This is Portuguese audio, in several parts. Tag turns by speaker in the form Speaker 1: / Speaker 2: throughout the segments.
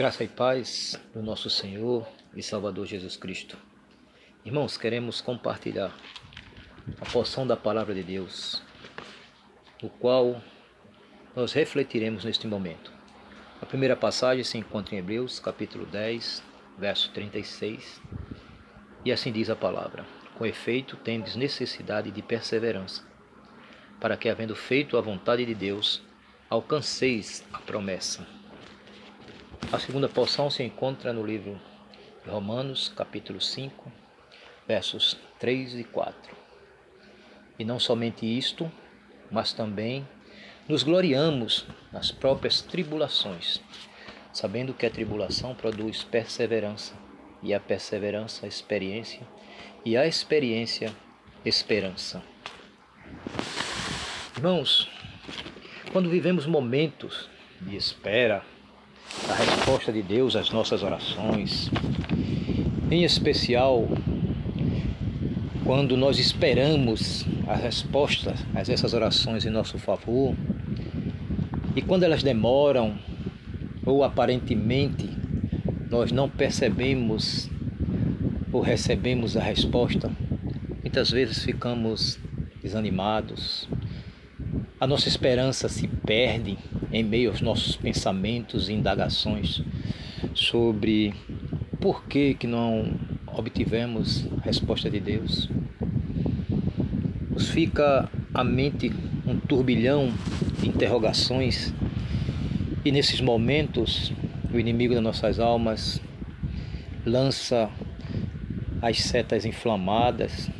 Speaker 1: Graça e paz do nosso Senhor e Salvador Jesus Cristo. Irmãos, queremos compartilhar a porção da palavra de Deus, o qual nós refletiremos neste momento. A primeira passagem se encontra em Hebreus, capítulo 10, verso 36, e assim diz a palavra: Com efeito, tendes necessidade de perseverança, para que, havendo feito a vontade de Deus, alcanceis a promessa. A segunda porção se encontra no livro de Romanos, capítulo 5, versos 3 e 4. E não somente isto, mas também nos gloriamos nas próprias tribulações, sabendo que a tribulação produz perseverança, e a perseverança, experiência, e a experiência, esperança. Irmãos, quando vivemos momentos de espera, a resposta de Deus às nossas orações, em especial quando nós esperamos a resposta a essas orações em nosso favor, e quando elas demoram ou aparentemente nós não percebemos ou recebemos a resposta, muitas vezes ficamos desanimados, a nossa esperança se perde em meio aos nossos pensamentos e indagações sobre por que, que não obtivemos a resposta de Deus. Nos fica a mente um turbilhão de interrogações e nesses momentos o inimigo das nossas almas lança as setas inflamadas.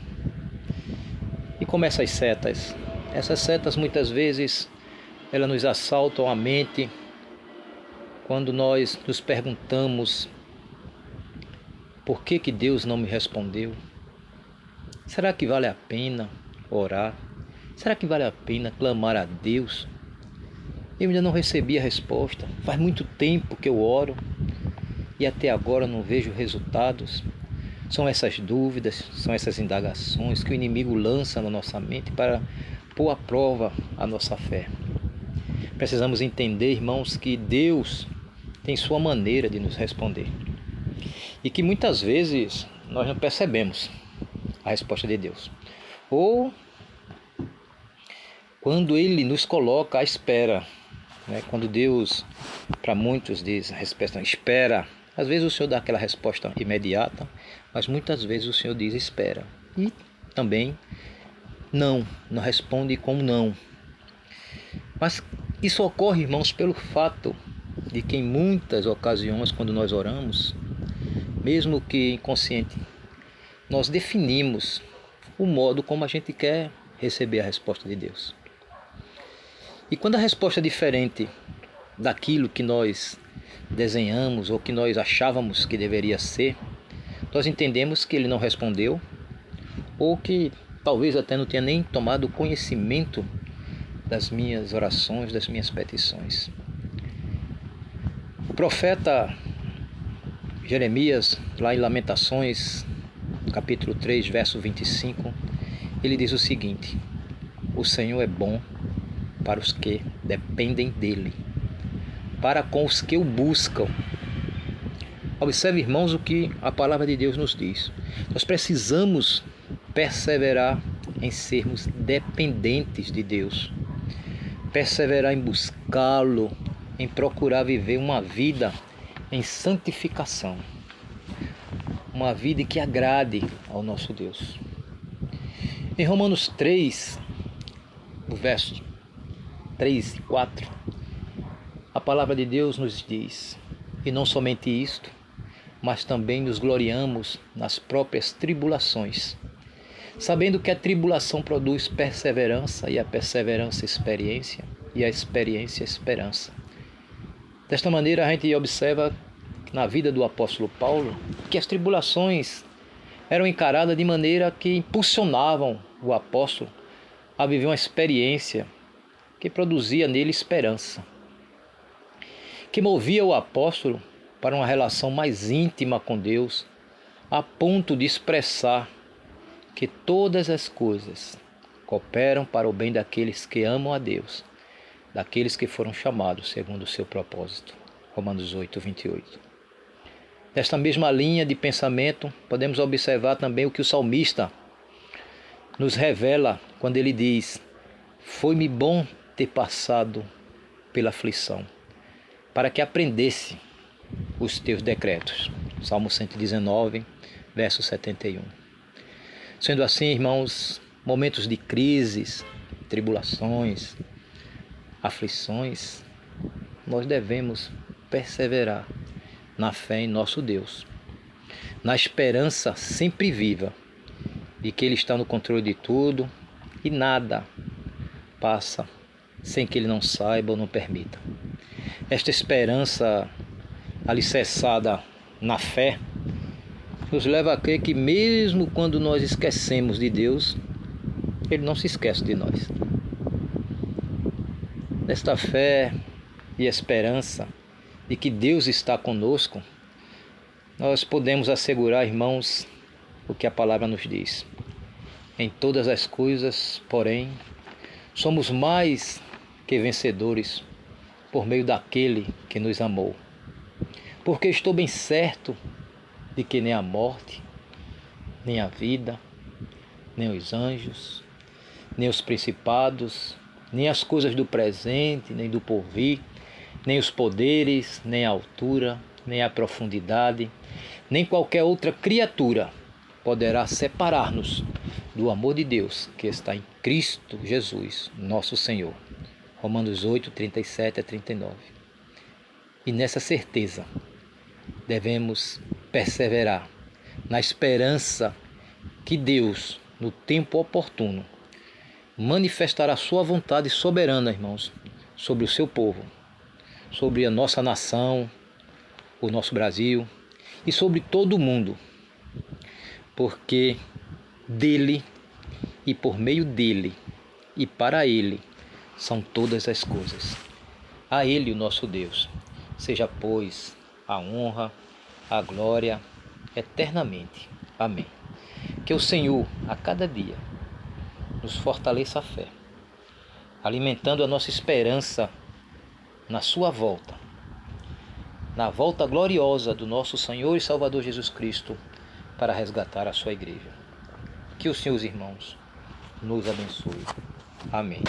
Speaker 1: E como essas setas? Essas setas muitas vezes elas nos assaltam a mente quando nós nos perguntamos por que, que Deus não me respondeu? Será que vale a pena orar? Será que vale a pena clamar a Deus? Eu ainda não recebi a resposta. Faz muito tempo que eu oro e até agora não vejo resultados. São essas dúvidas, são essas indagações que o inimigo lança na nossa mente para pôr à prova a nossa fé. Precisamos entender, irmãos, que Deus tem sua maneira de nos responder. E que muitas vezes nós não percebemos a resposta de Deus. Ou quando Ele nos coloca à espera, né? quando Deus, para muitos, diz a resposta, espera. Às vezes o Senhor dá aquela resposta imediata, mas muitas vezes o Senhor diz espera. E também não, não responde com não. Mas isso ocorre, irmãos, pelo fato de que em muitas ocasiões, quando nós oramos, mesmo que inconsciente, nós definimos o modo como a gente quer receber a resposta de Deus. E quando a resposta é diferente daquilo que nós desenhamos ou que nós achávamos que deveria ser, nós entendemos que ele não respondeu ou que talvez até não tenha nem tomado conhecimento das minhas orações, das minhas petições. O profeta Jeremias, lá em Lamentações, capítulo 3, verso 25, ele diz o seguinte: O Senhor é bom para os que dependem dele, para com os que o buscam. Observe, irmãos, o que a palavra de Deus nos diz. Nós precisamos perseverar em sermos dependentes de Deus perseverar em buscá-lo, em procurar viver uma vida em santificação, uma vida que agrade ao nosso Deus. Em Romanos 3, o verso 3 e 4, a palavra de Deus nos diz: E não somente isto, mas também nos gloriamos nas próprias tribulações sabendo que a tribulação produz perseverança, e a perseverança, experiência, e a experiência, esperança. Desta maneira, a gente observa na vida do apóstolo Paulo que as tribulações eram encaradas de maneira que impulsionavam o apóstolo a viver uma experiência que produzia nele esperança, que movia o apóstolo para uma relação mais íntima com Deus, a ponto de expressar que todas as coisas cooperam para o bem daqueles que amam a Deus, daqueles que foram chamados segundo o seu propósito. Romanos 8, 28. Nesta mesma linha de pensamento, podemos observar também o que o salmista nos revela quando ele diz: Foi-me bom ter passado pela aflição, para que aprendesse os teus decretos. Salmo 119, verso 71. Sendo assim, irmãos, momentos de crises, tribulações, aflições, nós devemos perseverar na fé em nosso Deus, na esperança sempre viva de que Ele está no controle de tudo e nada passa sem que Ele não saiba ou não permita. Esta esperança alicerçada na fé nos leva a crer que, mesmo quando nós esquecemos de Deus, Ele não se esquece de nós. Nesta fé e esperança de que Deus está conosco, nós podemos assegurar, irmãos, o que a palavra nos diz. Em todas as coisas, porém, somos mais que vencedores por meio daquele que nos amou. Porque estou bem certo de que nem a morte, nem a vida, nem os anjos, nem os principados, nem as coisas do presente, nem do porvir, nem os poderes, nem a altura, nem a profundidade, nem qualquer outra criatura poderá separar-nos do amor de Deus que está em Cristo Jesus, nosso Senhor. Romanos 8, 37 a 39. E nessa certeza devemos perseverar na esperança que Deus, no tempo oportuno, manifestará sua vontade soberana, irmãos, sobre o seu povo sobre a nossa nação, o nosso Brasil e sobre todo o mundo, porque dele e por meio dele e para ele são todas as coisas. A ele, o nosso Deus, seja, pois, a honra, a glória eternamente. Amém. Que o Senhor, a cada dia, nos fortaleça a fé, alimentando a nossa esperança na sua volta, na volta gloriosa do nosso Senhor e Salvador Jesus Cristo para resgatar a sua igreja. Que os seus irmãos nos abençoe. Amém.